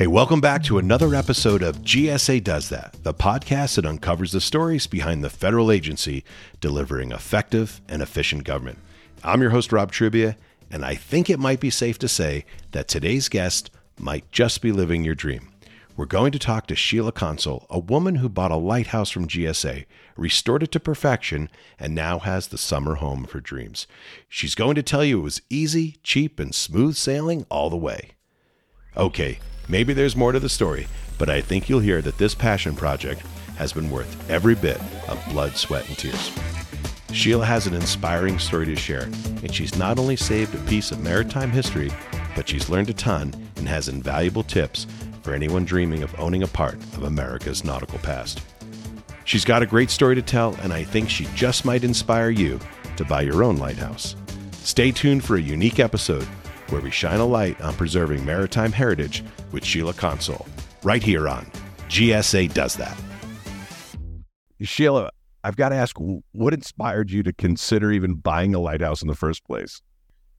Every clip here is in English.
Hey, welcome back to another episode of GSA Does That, the podcast that uncovers the stories behind the federal agency delivering effective and efficient government. I'm your host, Rob Trubia, and I think it might be safe to say that today's guest might just be living your dream. We're going to talk to Sheila Consaul, a woman who bought a lighthouse from GSA, restored it to perfection, and now has the summer home of her dreams. She's going to tell you it was easy, cheap, and smooth sailing all the way. Okay, maybe there's more to the story, but I think you'll hear that this passion project has been worth every bit of blood, sweat, and tears. Sheila has an inspiring story to share, and she's not only saved a piece of maritime history, but she's learned a ton and has invaluable tips for anyone dreaming of owning a part of America's nautical past. She's got a great story to tell, and I think she just might inspire you to buy your own lighthouse. Stay tuned for a unique episode where we shine a light on preserving maritime heritage with Sheila Consaul, right here on GSA Does That. Sheila, I've got to ask, what inspired you to consider even buying a lighthouse in the first place?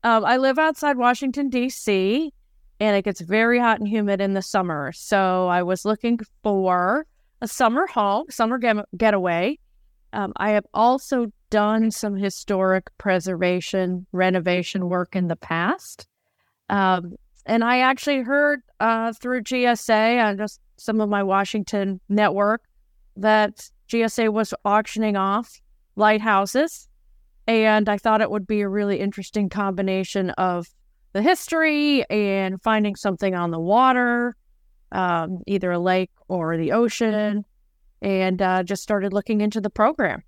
Um, I live outside Washington, D.C., and it gets very hot and humid in the summer. So I was looking for a summer home, summer get- getaway. Um, I have also done some historic preservation, renovation work in the past. Um, and I actually heard uh, through GSA and just some of my Washington network that GSA was auctioning off lighthouses. And I thought it would be a really interesting combination of the history and finding something on the water, um, either a lake or the ocean, and uh, just started looking into the program.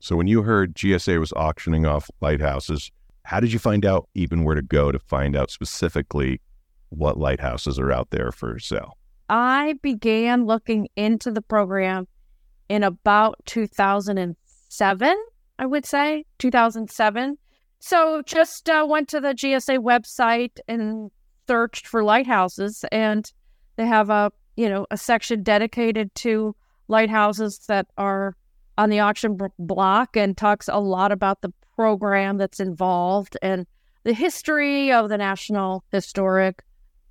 So, when you heard GSA was auctioning off lighthouses, how did you find out even where to go to find out specifically what lighthouses are out there for sale? I began looking into the program in about 2007, I would say, 2007. So just uh, went to the GSA website and searched for lighthouses, and they have a you know a section dedicated to lighthouses that are on the auction block and talks a lot about the program that's involved and the history of the National Historic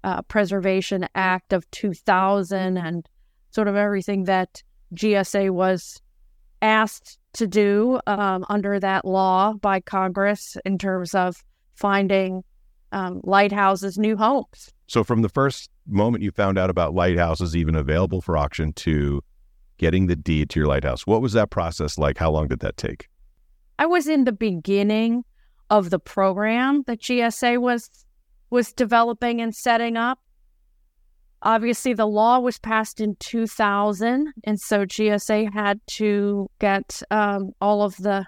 uh, Preservation Act of 2000 and sort of everything that GSA was asked to do um, under that law by Congress in terms of finding um, lighthouses new homes. So, from the first moment you found out about lighthouses even available for auction to getting the deed to your lighthouse, what was that process like? How long did that take? I was in the beginning of the program that GSA was was developing and setting up. Obviously, the law was passed in 2000, and so GSA had to get um, all of the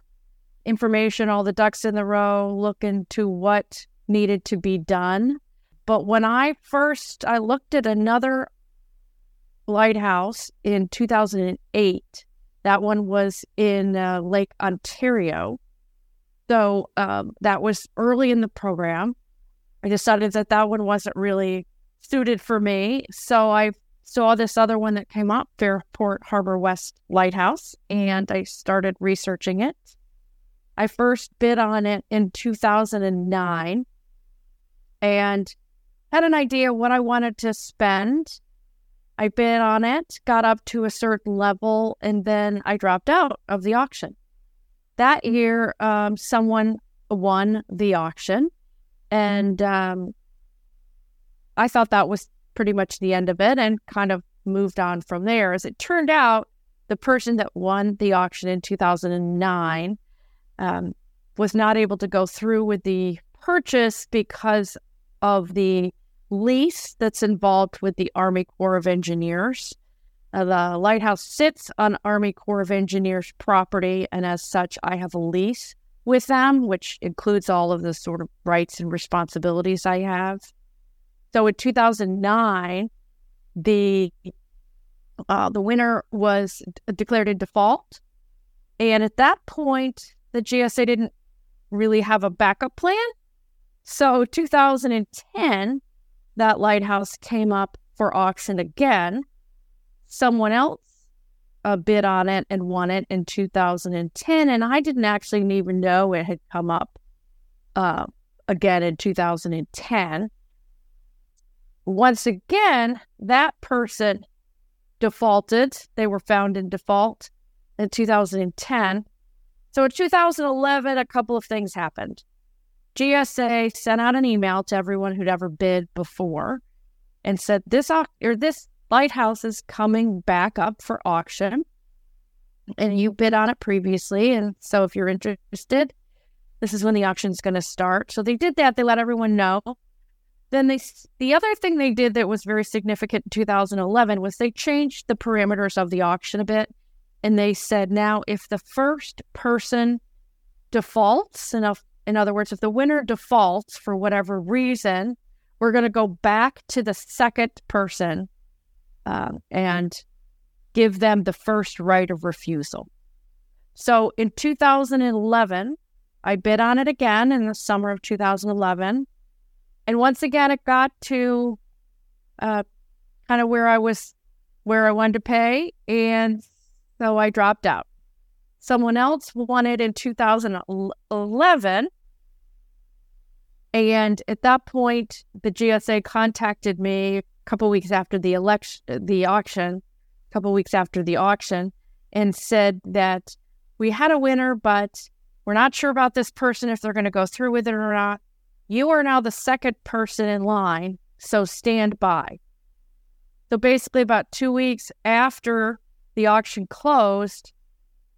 information, all the ducks in the row, look into what needed to be done. But when I first I looked at another lighthouse in 2008, that one was in uh, Lake Ontario. So um, that was early in the program. I decided that that one wasn't really suited for me. So I saw this other one that came up, Fairport Harbor West Lighthouse, and I started researching it. I first bid on it in 2009 and had an idea what I wanted to spend. I bid on it, got up to a certain level, and then I dropped out of the auction. That year, um, someone won the auction, and um, I thought that was pretty much the end of it and kind of moved on from there. As it turned out, the person that won the auction in 2009 um, was not able to go through with the purchase because of the lease that's involved with the Army Corps of Engineers. Uh, the lighthouse sits on Army Corps of Engineers property, and as such, I have a lease with them, which includes all of the sort of rights and responsibilities I have. So in 2009, the uh, the winner was declared in default, and at that point, the GSA didn't really have a backup plan. So 2010, that lighthouse came up for auction again. Someone else uh, bid on it and won it in 2010, and I didn't actually even know it had come up uh, again in 2010. once again, that person defaulted. They were found in default in 2010. So in 2011, a couple of things happened. GSA sent out an email to everyone who'd ever bid before and said this or this lighthouse is coming back up for auction and you bid on it previously. And so if you're interested this is when the auction is going to start. So they did that. They let everyone know. Then they the other thing they did that was very significant in 2011 was they changed the parameters of the auction a bit and they said now if the first person defaults enough in other words if the winner defaults for whatever reason we're going to go back to the second person um, and give them the first right of refusal. So in 2011, I bid on it again in the summer of 2011. And once again, it got to uh, kind of where I was, where I wanted to pay. And so I dropped out. Someone else won it in 2011 and at that point, the GSA contacted me a couple weeks after the election, the auction, a couple weeks after the auction, and said that we had a winner, but we're not sure about this person if they're going to go through with it or not. You are now the second person in line, so stand by. So basically, about two weeks after the auction closed,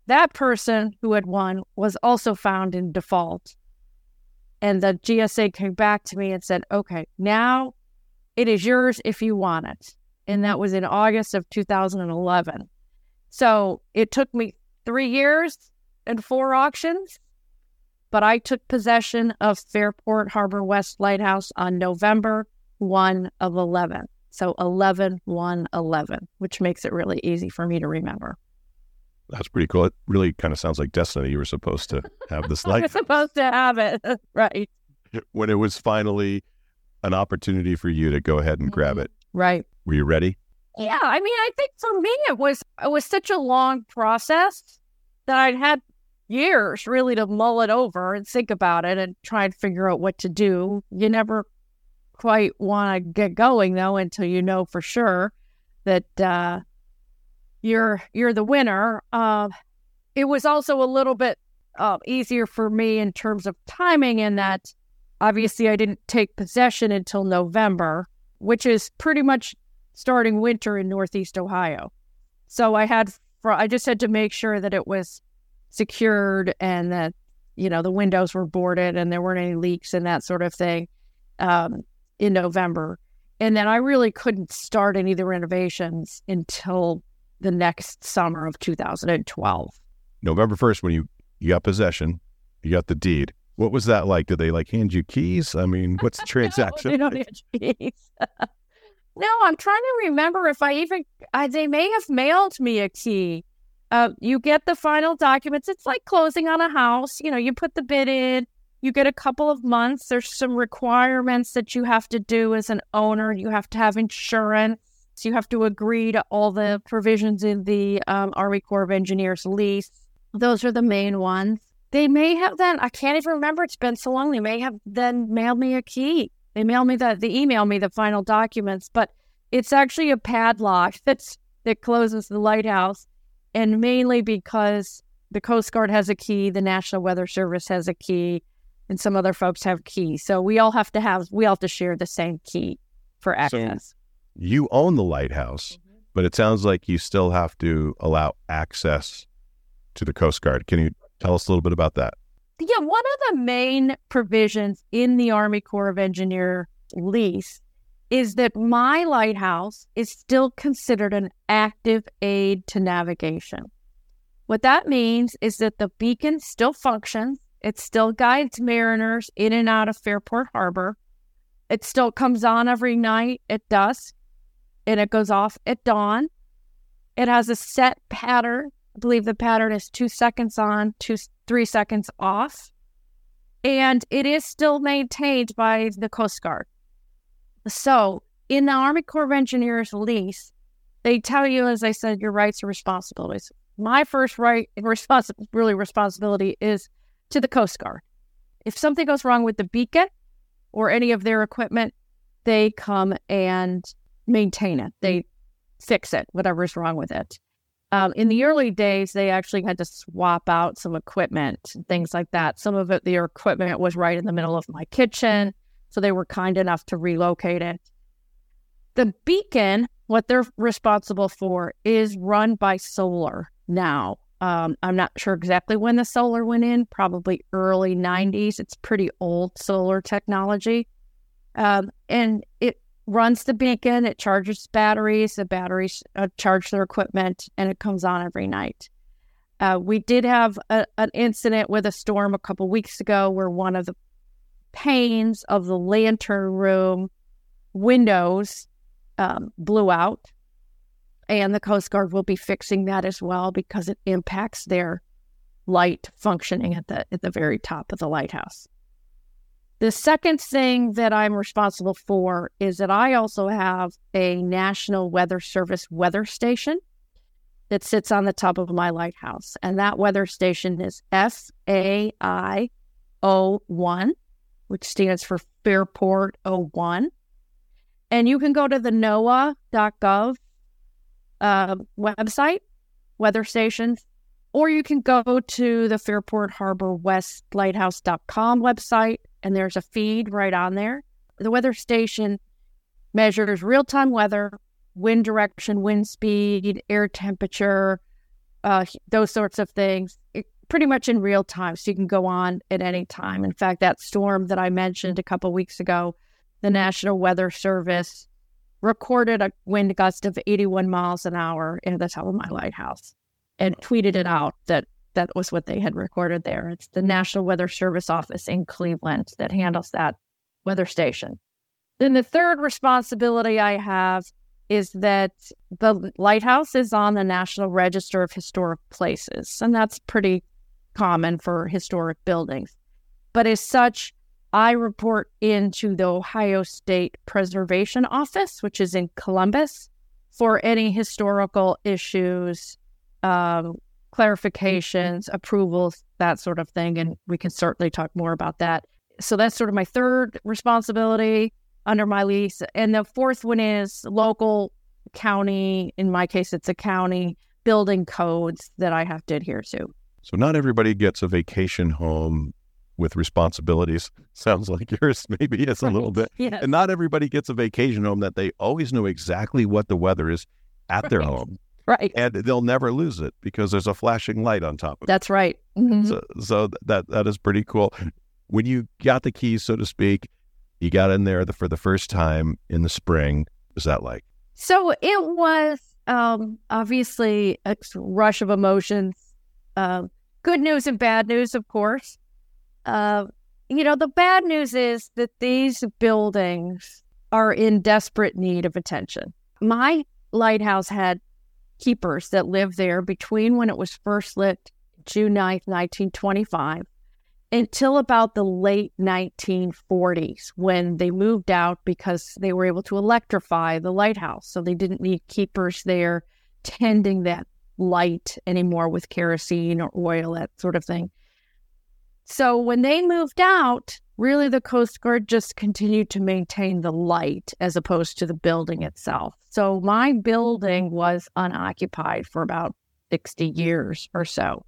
that person who had won was also found in default and the GSA came back to me and said, okay, now it is yours if you want it. And that was in August of 2011. So it took me three years and four auctions, but I took possession of Fairport Harbor West Lighthouse on November 1 of 11. So 11 1 11, which makes it really easy for me to remember. That's pretty cool. It really kind of sounds like destiny. You were supposed to have this light. We're supposed to have it, right? When it was finally an opportunity for you to go ahead and grab it, right? Were you ready? Yeah, I mean, I think for me it was it was such a long process that I'd had years really to mull it over and think about it and try and figure out what to do. You never quite want to get going though until you know for sure that uh, you're you're the winner. Uh, it was also a little bit uh, easier for me in terms of timing, in that obviously I didn't take possession until November, which is pretty much starting winter in Northeast Ohio. So I had I just had to make sure that it was secured and that you know the windows were boarded and there weren't any leaks and that sort of thing um, in November. And then I really couldn't start any of the renovations until the next summer of 2012. November 1st, when you, you got possession, you got the deed. What was that like? Did they like hand you keys? I mean, what's the transaction? no, they don't hand keys. no, I'm trying to remember if I even, I, they may have mailed me a key. Uh, you get the final documents. It's like closing on a house. You know, you put the bid in, you get a couple of months. There's some requirements that you have to do as an owner. You have to have insurance. So you have to agree to all the provisions in the um, Army Corps of Engineers lease. Those are the main ones. They may have then, I can't even remember, it's been so long. They may have then mailed me a key. They mail me the, they email me the final documents, but it's actually a padlock that's, that closes the lighthouse. And mainly because the Coast Guard has a key, the National Weather Service has a key, and some other folks have keys. So we all have to have, we all have to share the same key for access. So you own the lighthouse, mm-hmm. but it sounds like you still have to allow access to the Coast Guard. Can you tell us a little bit about that? Yeah, one of the main provisions in the Army Corps of Engineer lease is that my lighthouse is still considered an active aid to navigation. What that means is that the beacon still functions, it still guides mariners in and out of Fairport Harbor. It still comes on every night at dusk and it goes off at dawn. It has a set pattern. I believe the pattern is two seconds on, two, three seconds off. And it is still maintained by the Coast Guard. So, in the Army Corps of Engineers lease, they tell you, as I said, your rights and responsibilities. My first right and really responsibility is to the Coast Guard. If something goes wrong with the beacon or any of their equipment, they come and maintain it. They fix it, whatever's wrong with it. Um, in the early days, they actually had to swap out some equipment, things like that. Some of it, their equipment was right in the middle of my kitchen. So they were kind enough to relocate it. The beacon, what they're responsible for, is run by solar now. Um, I'm not sure exactly when the solar went in, probably early 90s. It's pretty old solar technology. Um, and it runs the beacon, it charges batteries, the batteries uh, charge their equipment, and it comes on every night. Uh, we did have a, an incident with a storm a couple weeks ago where one of the panes of the lantern room windows um, blew out. And the Coast Guard will be fixing that as well because it impacts their light functioning at the at the very top of the lighthouse. The second thing that I'm responsible for is that I also have a National Weather Service weather station that sits on the top of my lighthouse. And that weather station is FAI 01, which stands for Fairport 01. And you can go to the NOAA.gov uh, website, weather stations, or you can go to the Fairport Harbor West Lighthouse.com website, and there's a feed right on there. The weather station measures real time weather, wind direction, wind speed, air temperature, uh, those sorts of things, it, pretty much in real time. So you can go on at any time. In fact, that storm that I mentioned a couple weeks ago, the National Weather Service recorded a wind gust of 81 miles an hour in the top of my lighthouse and tweeted it out that that was what they had recorded there. It's the National Weather Service office in Cleveland that handles that weather station. Then the third responsibility I have is that the lighthouse is on the National Register of Historic Places, and that's pretty common for historic buildings. But as such, I report into the Ohio State Preservation Office, which is in Columbus, for any historical issues, um, clarifications, approvals, that sort of thing. And we can certainly talk more about that. So that's sort of my third responsibility under my lease. And the fourth one is local county. In my case, it's a county building codes that I have to adhere to. So not everybody gets a vacation home with responsibilities. Sounds like yours maybe is a little bit. Yes. And not everybody gets a vacation home that they always know exactly what the weather is at their home. Right. And they'll never lose it because there's a flashing light on top of it. That's right. Mhm. So, so that that is pretty cool. When you got the keys, so to speak, you got in there the, for the first time in the spring. Was that like? So it was um, obviously a rush of emotions. Um, good news and bad news, of course. Uh, you know, the bad news is that these buildings are in desperate need of attention. My lighthouse had keepers that lived there between when it was first lit, June 9th, 1925, until about the late 1940s when they moved out because they were able to electrify the lighthouse. So they didn't need keepers there tending that light anymore with kerosene or oil, that sort of thing. So when they moved out, really the Coast Guard just continued to maintain the light as opposed to the building itself. So my building was unoccupied for about 60 years or so.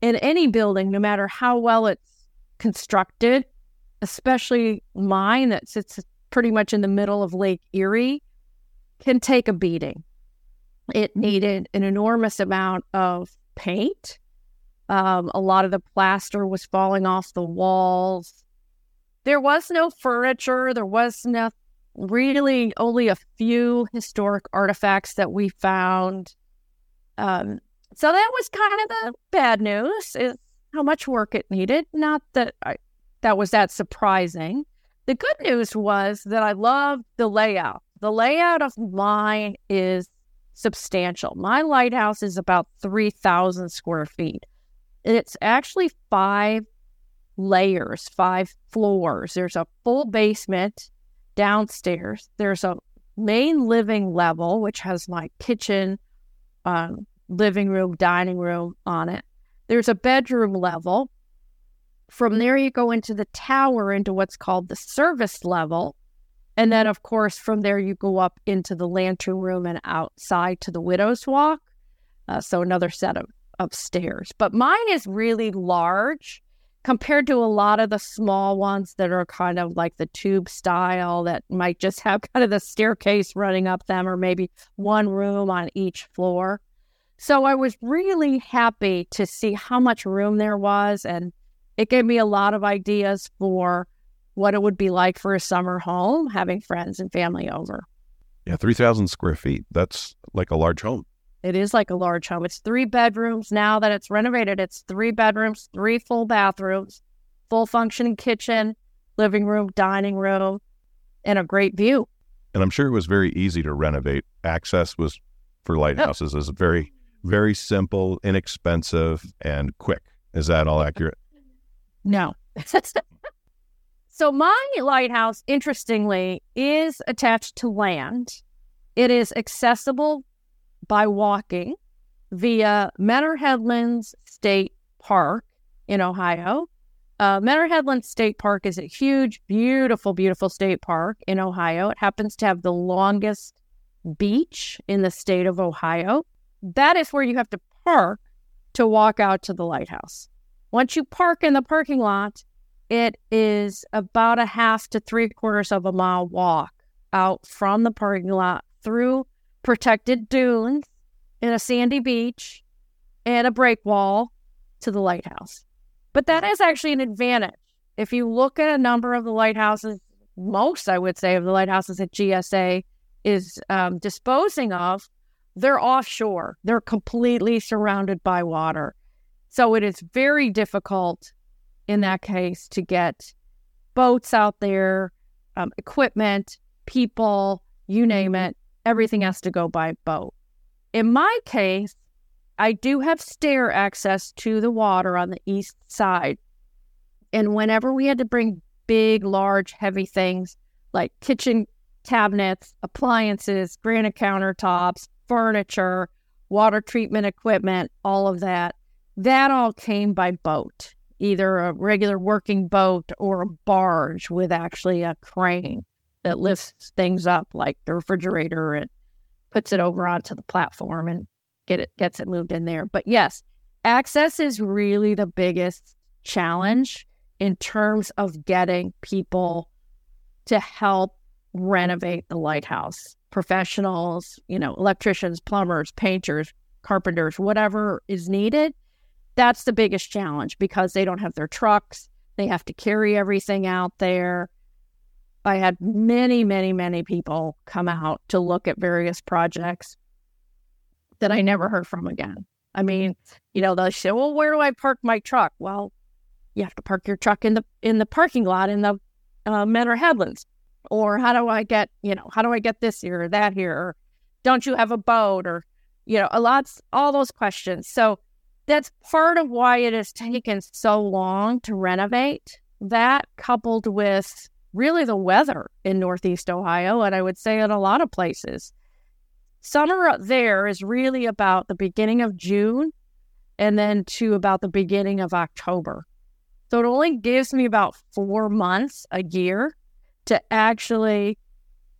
In any building, no matter how well it's constructed, especially mine that sits pretty much in the middle of Lake Erie, can take a beating. It needed an enormous amount of paint. Um, a lot of the plaster was falling off the walls. There was no furniture. There was no really only a few historic artifacts that we found. Um, so that was kind of the bad news is how much work it needed. Not that I, that was that surprising. The good news was that I loved the layout. The layout of mine is substantial. My lighthouse is about 3,000 square feet. It's actually five layers, five floors. There's a full basement downstairs. There's a main living level, which has my kitchen, um, living room, dining room on it. There's a bedroom level. From there, you go into the tower into what's called the service level. And then, of course, from there, you go up into the lantern room and outside to the widow's walk. Uh, so, another set of, of stairs. But mine is really large compared to a lot of the small ones that are kind of like the tube style that might just have kind of the staircase running up them or maybe one room on each floor. So I was really happy to see how much room there was. And it gave me a lot of ideas for what it would be like for a summer home, having friends and family over. Yeah, 3,000 square feet. That's like a large home. It is like a large home. It's three bedrooms. Now that it's renovated, it's three bedrooms, three full bathrooms, full functioning kitchen, living room, dining room, and a great view. And I'm sure it was very easy to renovate. Access was for oh. lighthouses is very, very simple, inexpensive, and quick. Is that all accurate? No. so my lighthouse, interestingly, is attached to land. It is accessible by walking via Mentor Headlands State Park in Ohio. Uh, Mentor Headlands State Park is a huge, beautiful, beautiful state park in Ohio. It happens to have the longest beach in the state of Ohio. That is where you have to park to walk out to the lighthouse. Once you park in the parking lot, it is about a half to three quarters of a mile walk out from the parking lot through protected dunes and a sandy beach and a break wall to the lighthouse. But that is actually an advantage. If you look at a number of the lighthouses, most I would say of the lighthouses that GSA is um, disposing of, they're offshore. They're completely surrounded by water. So it is very difficult in that case to get boats out there, um, equipment, people, you name it, everything has to go by boat. In my case, I do have stair access to the water on the east side. And whenever we had to bring big, large, heavy things like kitchen cabinets, appliances, granite countertops, furniture, water treatment equipment, all of that, that all came by boat, either a regular working boat or a barge with actually a crane that lifts things up like the refrigerator and puts it over onto the platform and get it gets it moved in there. But yes, access is really the biggest challenge in terms of getting people to help renovate the lighthouse. Professionals, you know, electricians, plumbers, painters, carpenters, whatever is needed. That's the biggest challenge because they don't have their trucks. They have to carry everything out there. I had many, many, many people come out to look at various projects that I never heard from again. I mean, you know, they'll say, "Well, where do I park my truck?" Well, you have to park your truck in the in the parking lot in the uh, Mentor Headlands. Or how do I get, you know, how do I get this here or that here? Or don't you have a boat? Or, you know, a lots all those questions. So that's part of why it has taken so long to renovate. That coupled with really the weather in Northeast Ohio, and I would say in a lot of places. Summer up there is really about the beginning of June and then to about the beginning of October. So it only gives me about four months a year to actually,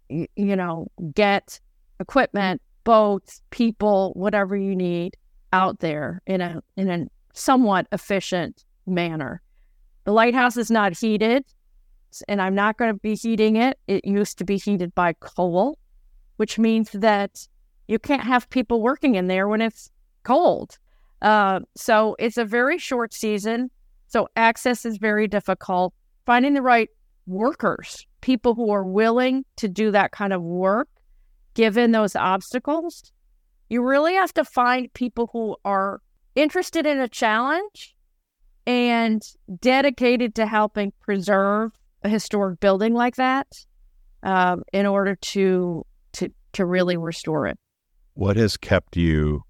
you know, get equipment, boats, people, whatever you need out there in a in a somewhat efficient manner. The lighthouse is not heated and I'm not going to be heating it. It used to be heated by coal, which means that you can't have people working in there when it's cold. Uh, so it's a very short season. So access is very difficult. Finding the right workers, people who are willing to do that kind of work, given those obstacles, you really have to find people who are interested in a challenge and dedicated to helping preserve a historic building like that um, in order to to to really restore it. What has kept you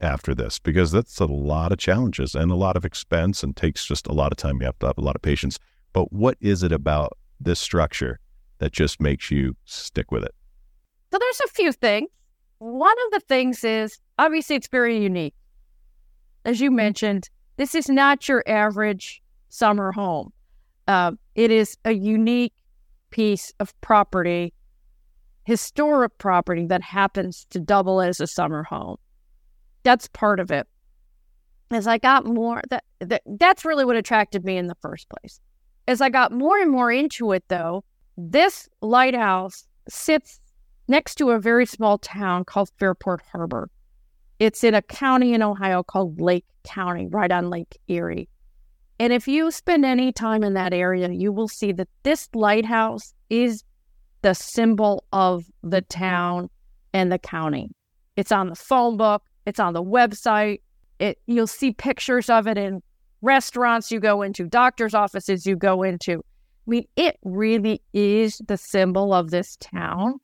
after this? Because that's a lot of challenges and a lot of expense and takes just a lot of time. You have to have a lot of patience. But what is it about this structure that just makes you stick with it? So there's a few things. One of the things is obviously it's very unique. As you mentioned, this is not your average summer home. Uh, it is a unique piece of property, historic property that happens to double as a summer home. That's part of it. As I got more that, that that's really what attracted me in the first place. As I got more and more into it though, this lighthouse sits next to a very small town called Fairport Harbor. It's in a county in Ohio called Lake County, right on Lake Erie. And if you spend any time in that area, you will see that this lighthouse is the symbol of the town and the county. It's on the phone book, it's on the website. It you'll see pictures of it in restaurants you go into, doctors' offices you go into. I mean, it really is the symbol of this town.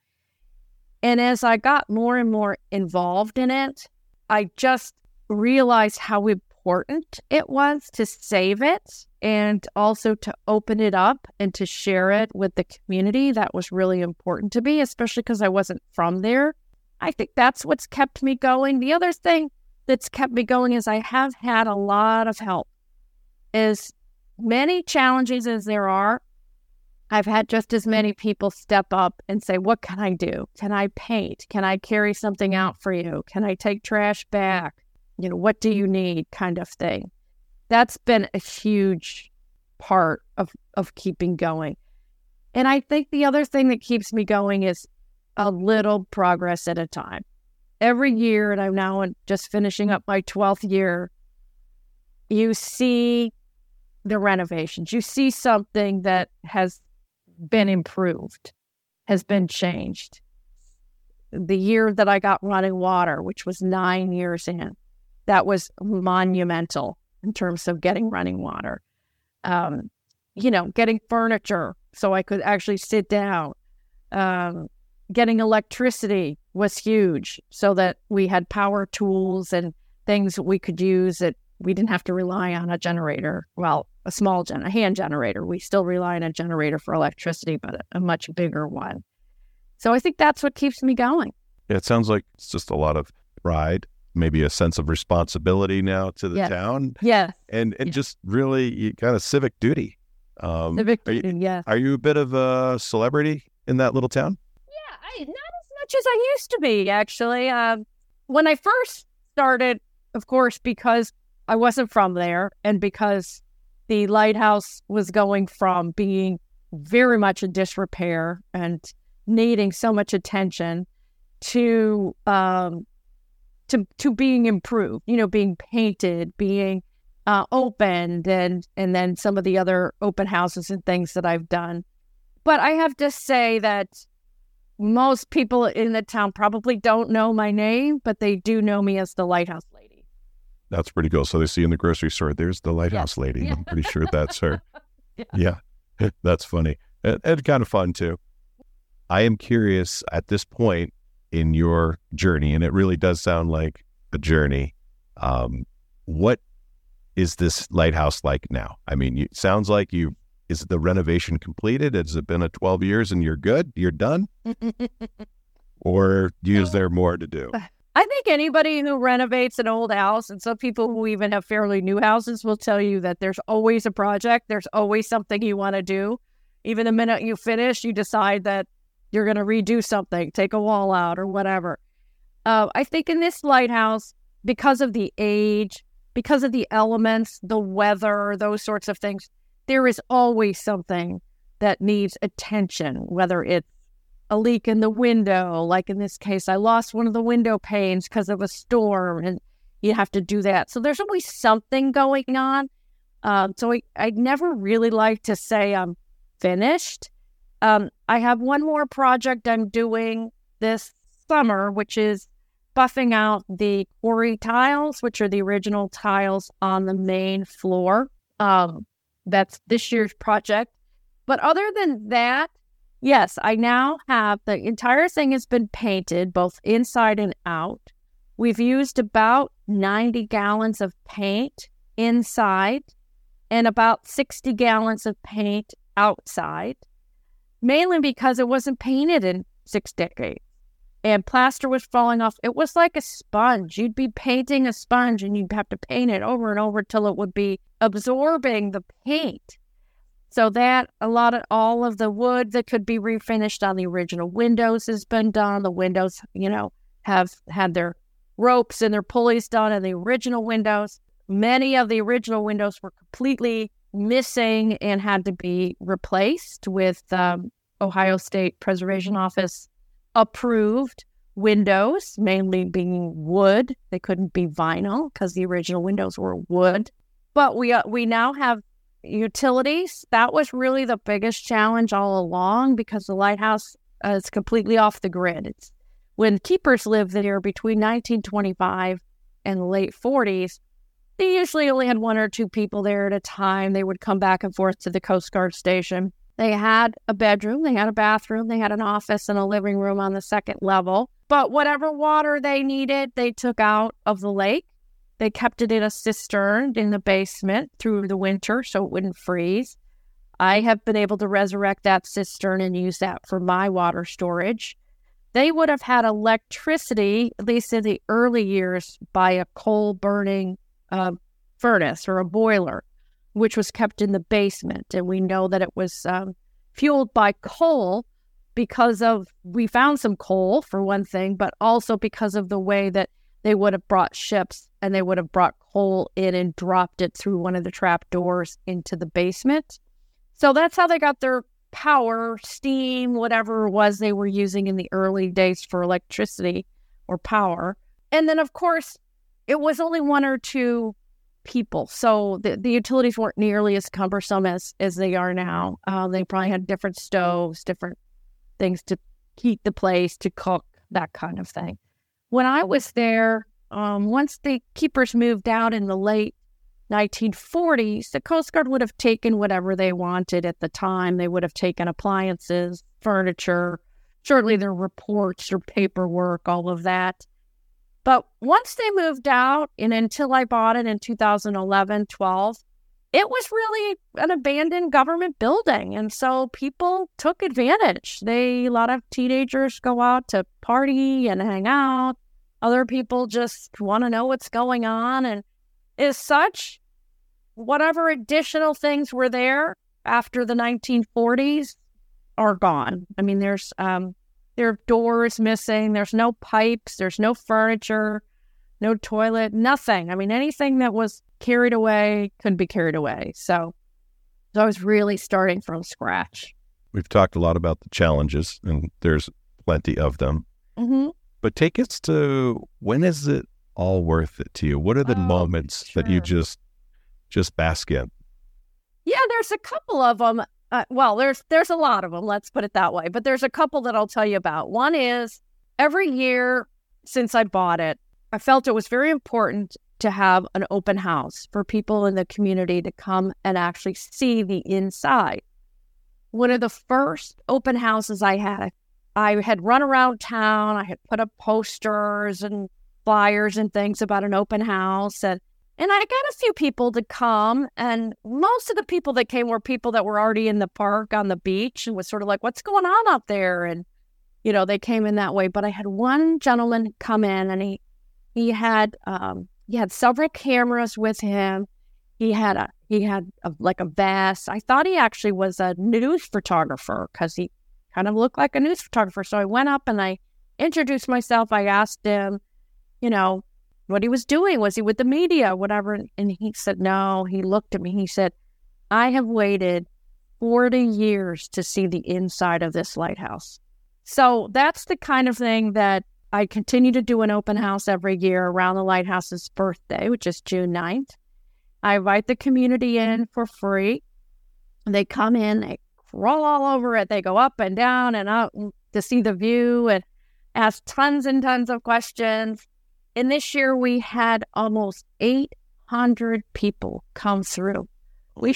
And as I got more and more involved in it, I just realized how important it was to save it and also to open it up and to share it with the community. That was really important to me, especially because I wasn't from there. I think that's what's kept me going. The other thing that's kept me going is I have had a lot of help. As many challenges as there are, I've had just as many people step up and say, What can I do? Can I paint? Can I carry something out for you? Can I take trash back? You know, what do you mm-hmm. need? kind of thing. That's been a huge part of, of keeping going. And I think the other thing that keeps me going is a little progress at a time. Every year, and I'm now just finishing up my 12th year, you see the renovations. You see something that has been improved, has been changed. The year that I got running water, which was nine years in, that was monumental in terms of getting running water. Um, you know, getting furniture so I could actually sit down. Um, getting electricity was huge so that we had power tools and things we could use that we didn't have to rely on a generator. Well, a small gen, a hand generator. We still rely on a generator for electricity, but a, much bigger one. So I think that's what keeps me going. Yeah, it sounds like it's just a lot of pride, maybe a sense of responsibility now to the town. Yes. And and just really kind of civic duty. Um, civic duty, yeah. Are you a bit of a celebrity in that little town? Yeah, I, not as much as I used to be, actually. Uh, when I first started, of course, because I wasn't from there and because the lighthouse was going from being very much in disrepair and needing so much attention to um, to to being improved. You know, being painted, being uh, opened, and and then some of the other open houses and things that I've done. But I have to say that most people in the town probably don't know my name, but they do know me as the lighthouse lady. That's pretty cool. So they see in the grocery store, there's the lighthouse yes. lady. Yeah. I'm pretty sure that's her. yeah. yeah. That's funny. And, and kind of fun too. I am curious at this point in your journey, and it really does sound like a journey. Um, what is this lighthouse like now? I mean, it sounds like you is the renovation completed? Has it been a 12 years and you're good? You're done? or is there more to do? I think anybody who renovates an old house, and some people who even have fairly new houses, will tell you that there's always a project. There's always something you want to do. Even the minute you finish, you decide that you're going to redo something, take a wall out, or whatever. Uh, I think in this lighthouse, because of the age, because of the elements, the weather, those sorts of things, there is always something that needs attention, whether it's a leak in the window. Like in this case, I lost one of the window panes because of a storm, and you have to do that. So there's always something going on. Um, so I, I never really like to say I'm finished. Um, I have one more project I'm doing this summer, which is buffing out the quarry tiles, which are the original tiles on the main floor. Um, that's this year's project. But other than that, Yes, I now have the entire thing has been painted both inside and out. We've used about 90 gallons of paint inside and about 60 gallons of paint outside, mainly because it wasn't painted in six decades and plaster was falling off. It was like a sponge. You'd be painting a sponge and you'd have to paint it over and over till it would be absorbing the paint. So that a lot of all of the wood that could be refinished on the original windows has been done. The windows, you know, have had their ropes and their pulleys done in the original windows. Many of the original windows were completely missing and had to be replaced with um, Ohio State Preservation Office approved windows, mainly being wood. They couldn't be vinyl because the original windows were wood. But we uh, we now have utilities. That was really the biggest challenge all along because the lighthouse uh, is completely off the grid. It's when keepers lived there between 1925 and the late 40s. They usually only had one or two people there at a time. They would come back and forth to the Coast Guard station. They had a bedroom, they had a bathroom, they had an office and a living room on the second level. But whatever water they needed, they took out of the lake. They kept it in a cistern in the basement through the winter so it wouldn't freeze. I have been able to resurrect that cistern and use that for my water storage. They would have had electricity, at least in the early years, by a coal burning uh, furnace or a boiler, which was kept in the basement. And we know that it was um, fueled by coal because of we found some coal for one thing, but also because of the way that they would have brought ships and they would have brought coal in and dropped it through one of the trap doors into the basement. So that's how they got their power, steam, whatever it was they were using in the early days for electricity or power. And then, of course, it was only one or two people. So the, the utilities weren't nearly as cumbersome as, as they are now. Uh, they probably had different stoves, different things to heat the place, to cook, that kind of thing. When I was there, um, once the keepers moved out in the late 1940s, the Coast Guard would have taken whatever they wanted at the time. They would have taken appliances, furniture, certainly their reports or paperwork, all of that. But once they moved out, and until I bought it in 2011 12, it was really an abandoned government building. And so people took advantage. They, a lot of teenagers go out to party and hang out. Other people just want to know what's going on. And as such, whatever additional things were there after the 1940s are gone. I mean, there's, um, there are doors missing. There's no pipes. There's no furniture, no toilet, nothing. I mean, anything that was carried away couldn't be carried away. So, so I was really starting from scratch. We've talked a lot about the challenges, and there's plenty of them. Mm-hmm. But take us to when is it all worth it to you? What are the Oh, moments that you just just bask in? Yeah, there's a couple of them. Uh, well, there's there's a lot of them. Let's put it that way. But there's a couple that I'll tell you about. One is every year since I bought it, I felt it was very important to have an open house for people in the community to come and actually see the inside. One of the first open houses I had, I had run around town. I had put up posters and flyers and things about an open house and and I got a few people to come, and most of the people that came were people that were already in the park on the beach and was sort of like, what's going on out there? And, you know, they came in that way. But I had one gentleman come in and he he had um he had several cameras with him. He had a he had a, like a vest. I thought he actually was a news photographer because he kind of looked like a news photographer. So I went up and I introduced myself. I asked him, you know, what he was doing. Was he with the media, whatever? And he said, no. He looked at me. He said, I have waited 40 years to see the inside of this lighthouse. So that's the kind of thing that I continue to do an open house every year around the lighthouse's birthday, which is June 9th. I invite the community in for free. They come in, they crawl all over it. They go up and down and out to see the view and ask tons and tons of questions. And this year we had almost 800 people come through. We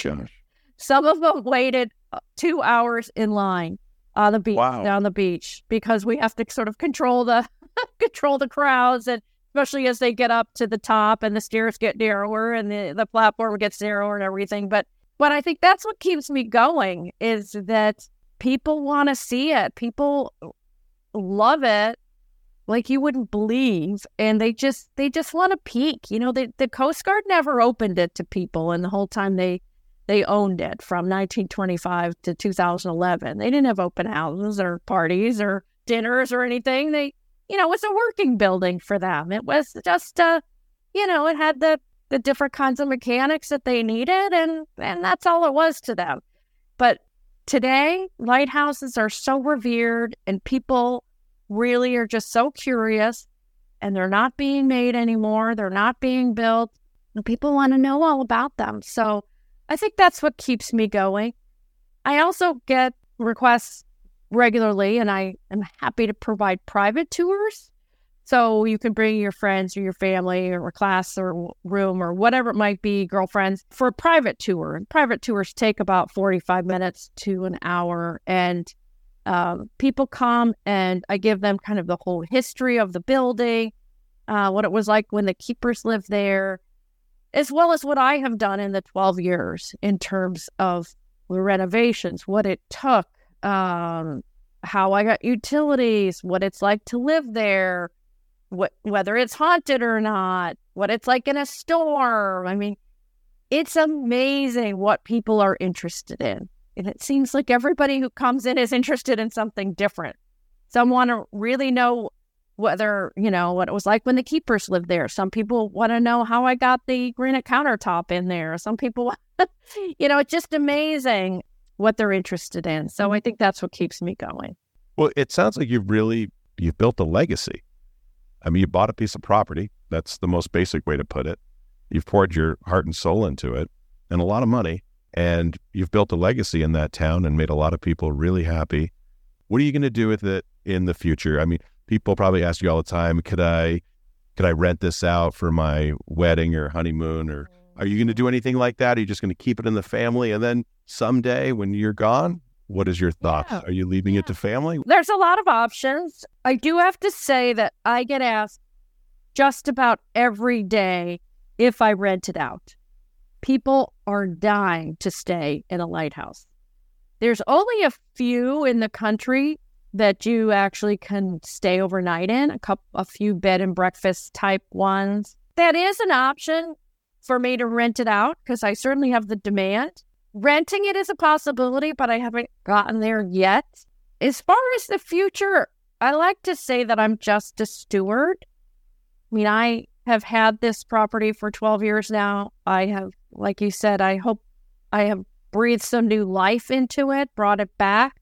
some of them waited uh, two hours in line on the beach Wow. down the beach because we have to sort of control the control the crowds and especially as they get up to the top and the stairs get narrower and the, the platform gets narrower and everything. But but I think that's what keeps me going is that people want to see it. People love it like you wouldn't believe and they just they just want to peek you know they, the coast guard never opened it to people and the whole time they they owned it from 1925 to 2011. They didn't have open houses or parties or dinners or anything. They, you know, it was a working building for them. It was just, uh, you know, it had the the different kinds of mechanics that they needed, and and that's all it was to them. But today, lighthouses are so revered, and people really are just so curious, and they're not being made anymore. They're not being built, and people want to know all about them. So I think that's what keeps me going. I also get requests regularly, and I am happy to provide private tours. So you can bring your friends or your family or a class or room or whatever it might be, girlfriends, for a private tour. And private tours take about 45 minutes to an hour. And um, people come and I give them kind of the whole history of the building, uh, what it was like when the keepers lived there, as well as what I have done in the 12 years in terms of the renovations, what it took, um, how I got utilities, what it's like to live there, what whether it's haunted or not, what it's like in a storm. I mean, it's amazing what people are interested in. And it seems like everybody who comes in is interested in something different. Some want to really know whether, you know, what it was like when the keepers lived there. Some people want to know how I got the granite countertop in there. Some people, you know, it's just amazing what they're interested in. So I mm-hmm. think that's what keeps me going. Well, it sounds like you've really you've built a legacy. I mean, you bought a piece of property. That's the most basic way to put it. You've poured your heart and soul into it and a lot of money, and you've built a legacy in that town and made a lot of people really happy. What are you going to do with it in the future? I mean, people probably ask you all the time, could I could I rent this out for my wedding or honeymoon or are you going to do anything like that? Are you just going to keep it in the family and then someday when you're gone, what is your thoughts? Yeah. Are you leaving yeah. it to family? There's a lot of options. I do have to say that I get asked just about every day if I rent it out. People are dying to stay in a lighthouse. There's only a few in the country that you actually can stay overnight in, a couple a few bed and breakfast type ones. That is an option for me to rent it out because I certainly have the demand. Renting it is a possibility, but I haven't gotten there yet. As far as the future, I like to say that I'm just a steward. I mean, I have had this property for 12 years now. I have, like you said, I hope I have breathed some new life into it, brought it back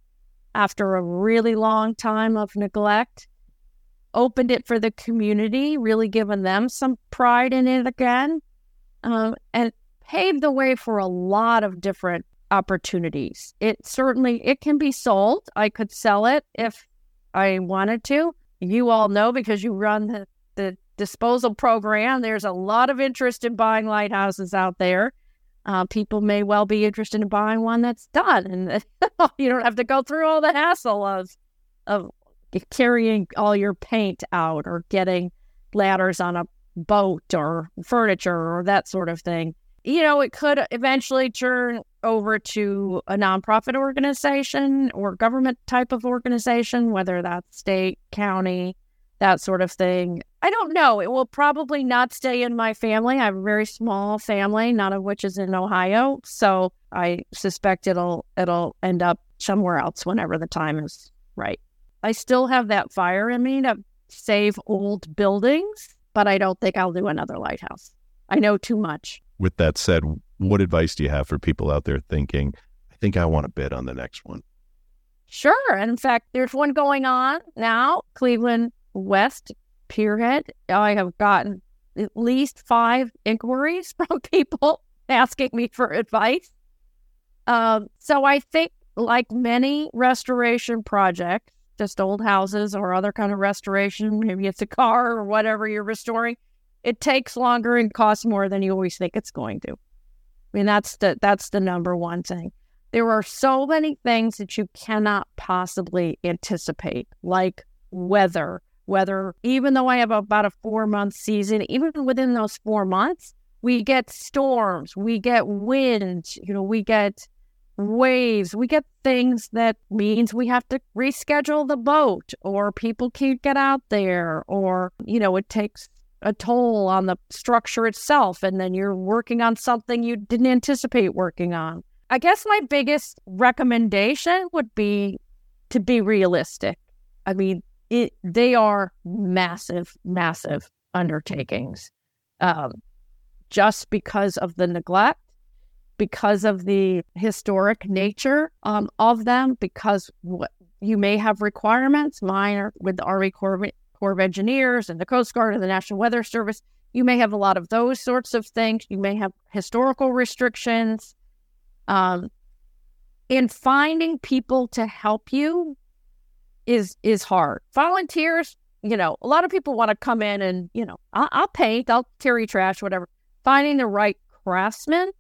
after a really long time of neglect, opened it for the community, really given them some pride in it again, um, and paved the way for a lot of different opportunities. It certainly it can be sold. I could sell it if I wanted to. You all know because you run the, the disposal program. There's a lot of interest in buying lighthouses out there uh, people may well be interested in buying one that's done, and you don't have to go through all the hassle of of carrying all your paint out or getting ladders on a boat or furniture or that sort of thing. You know, it could eventually turn over to a nonprofit organization or government type of organization, whether that's state, county, that sort of thing. I don't know. It will probably not stay in my family. I have a very small family, none of which is in Ohio. So I suspect it'll it'll end up somewhere else whenever the time is right. I still have that fire in me to save old buildings, but I don't think I'll do another lighthouse. I know too much. With that said, what advice do you have for people out there thinking, I think I want to bid on the next one? Sure. And in fact, there's one going on now, Cleveland West Pierhead, I have gotten at least five inquiries from people asking me for advice. Um, so I think, like many restoration projects, just old houses or other kind of restoration, maybe it's a car or whatever you're restoring, it takes longer and costs more than you always think it's going to. I mean, that's the that's the number one thing. There are so many things that you cannot possibly anticipate, like weather, whether even though I have about a four month season, even within those four months, we get storms, we get wind, you know, we get waves, we get things that means we have to reschedule the boat or people can't get out there or, you know, it takes a toll on the structure itself, and then you're working on something you didn't anticipate working on. I guess my biggest recommendation would be to be realistic. I mean, it, they are massive, massive undertakings. Um, just because of the neglect, because of the historic nature um, of them, because what you may have requirements. Mine are with the Army Corps of, Corps of Engineers and the Coast Guard and the National Weather Service. You may have a lot of those sorts of things. You may have historical restrictions. Um, and finding people to help you is is hard. Volunteers, you know, a lot of people want to come in and you know, I'll, I'll paint, I'll carry trash, whatever. Finding the right craftsmen,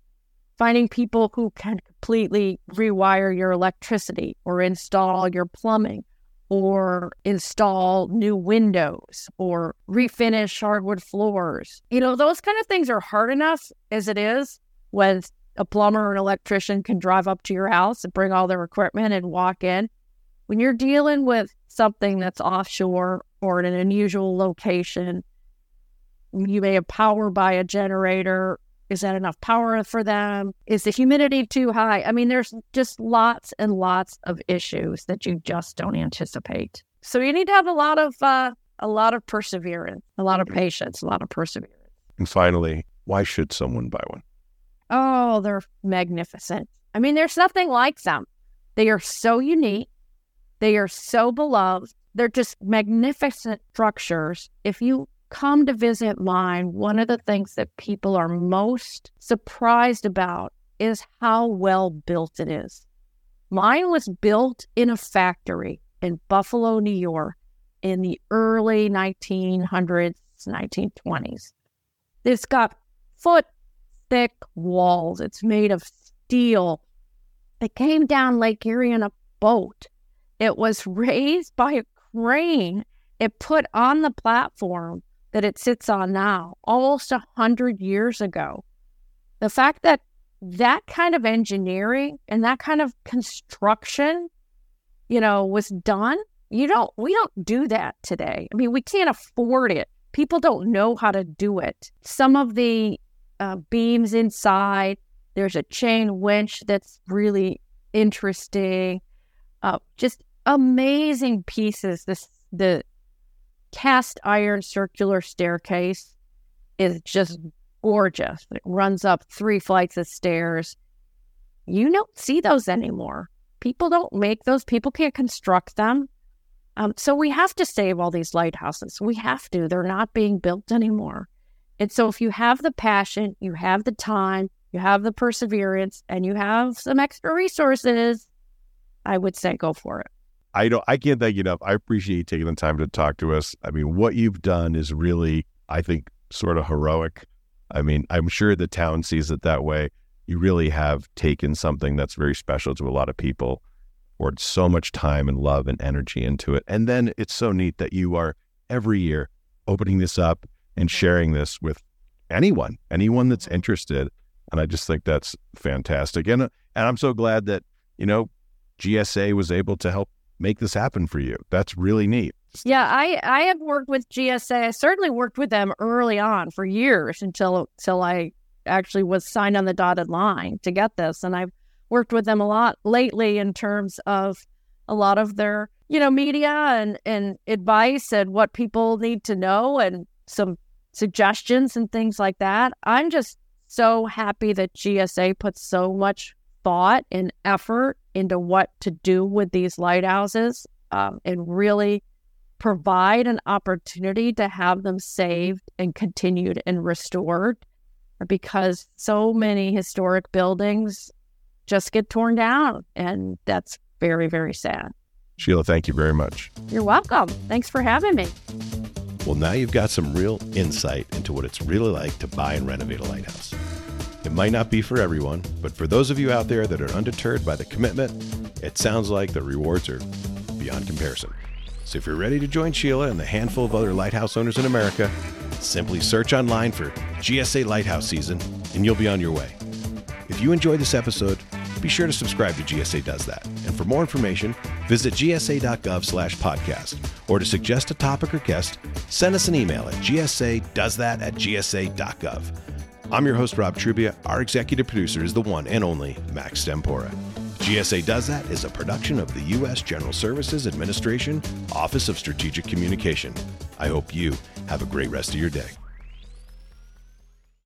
finding people who can completely rewire your electricity or install your plumbing or install new windows or refinish hardwood floors. You know, those kind of things are hard enough as it is when a plumber or an electrician can drive up to your house and bring all their equipment and walk in. When you're dealing with something that's offshore or in an unusual location, you may have power by a generator. Is that enough power for them? Is the humidity too high? I mean, there's just lots and lots of issues that you just don't anticipate. So you need to have a lot of uh, a lot of perseverance, a lot of patience, a lot of perseverance. And finally, why should someone buy one? Oh, they're magnificent. I mean, there's nothing like them. They are so unique. They are so beloved. They're just magnificent structures. If you come to visit mine, one of the things that people are most surprised about is how well built it is. Mine was built in a factory in Buffalo, New York in the early 1900s, 1920s. It's got foot thick walls. It's made of steel. It came down Lake Erie in a boat. It was raised by a crane. It put on the platform that it sits on now almost a hundred years ago. The fact that that kind of engineering and that kind of construction, you know, was done. You don't, we don't do that today. I mean, we can't afford it. People don't know how to do it. Some of the uh, beams inside. There's a chain winch that's really interesting. Uh, just amazing pieces. This the cast iron circular staircase is just gorgeous. It runs up three flights of stairs. You don't see those anymore. People don't make those. People can't construct them. Um, so we have to save all these lighthouses. We have to. They're not being built anymore. And so if you have the passion, you have the time, you have the perseverance, and you have some extra resources, I would say go for it. I don't I can't thank you enough. I appreciate you taking the time to talk to us. I mean, what you've done is really, I think, sort of heroic. I mean, I'm sure the town sees it that way. You really have taken something that's very special to a lot of people, poured so much time and love and energy into it. And then it's so neat that you are every year opening this up and sharing this with anyone, anyone that's mm-hmm. interested. And I just think that's fantastic. And uh, and I'm so glad that, you know, GSA was able to help make this happen for you. That's really neat. Yeah, I I have worked with GSA. I certainly worked with them early on for years until until I actually was signed on the dotted line to get this. And I've worked with them a lot lately in terms of a lot of their, you know, media and, and advice and what people need to know and some suggestions and things like that. I'm just so happy that GSA puts so much thought and effort into what to do with these lighthouses um, and really provide an opportunity to have them saved and continued and restored because so many historic buildings just get torn down and that's very very sad. Sheila thank you very much. You're welcome. Thanks for having me. Well, now you've got some real insight into what it's really like to buy and renovate a lighthouse. It might not be for everyone, but for those of you out there that are undeterred by the commitment, it sounds like the rewards are beyond comparison. So if you're ready to join Sheila and the handful of other lighthouse owners in America, simply search online for GSA Lighthouse Season and you'll be on your way. If you enjoyed this episode, be sure to subscribe to GSA Does That. And for more information, visit gsa.gov slash podcast. Or to suggest a topic or guest, send us an email at gsadoesthat at gsa.gov. I'm your host, Rob Trubia. Our executive producer is the one and only Max Stempora. GSA Does That is a production of the U.S. General Services Administration, Office of Strategic Communication. I hope you have a great rest of your day.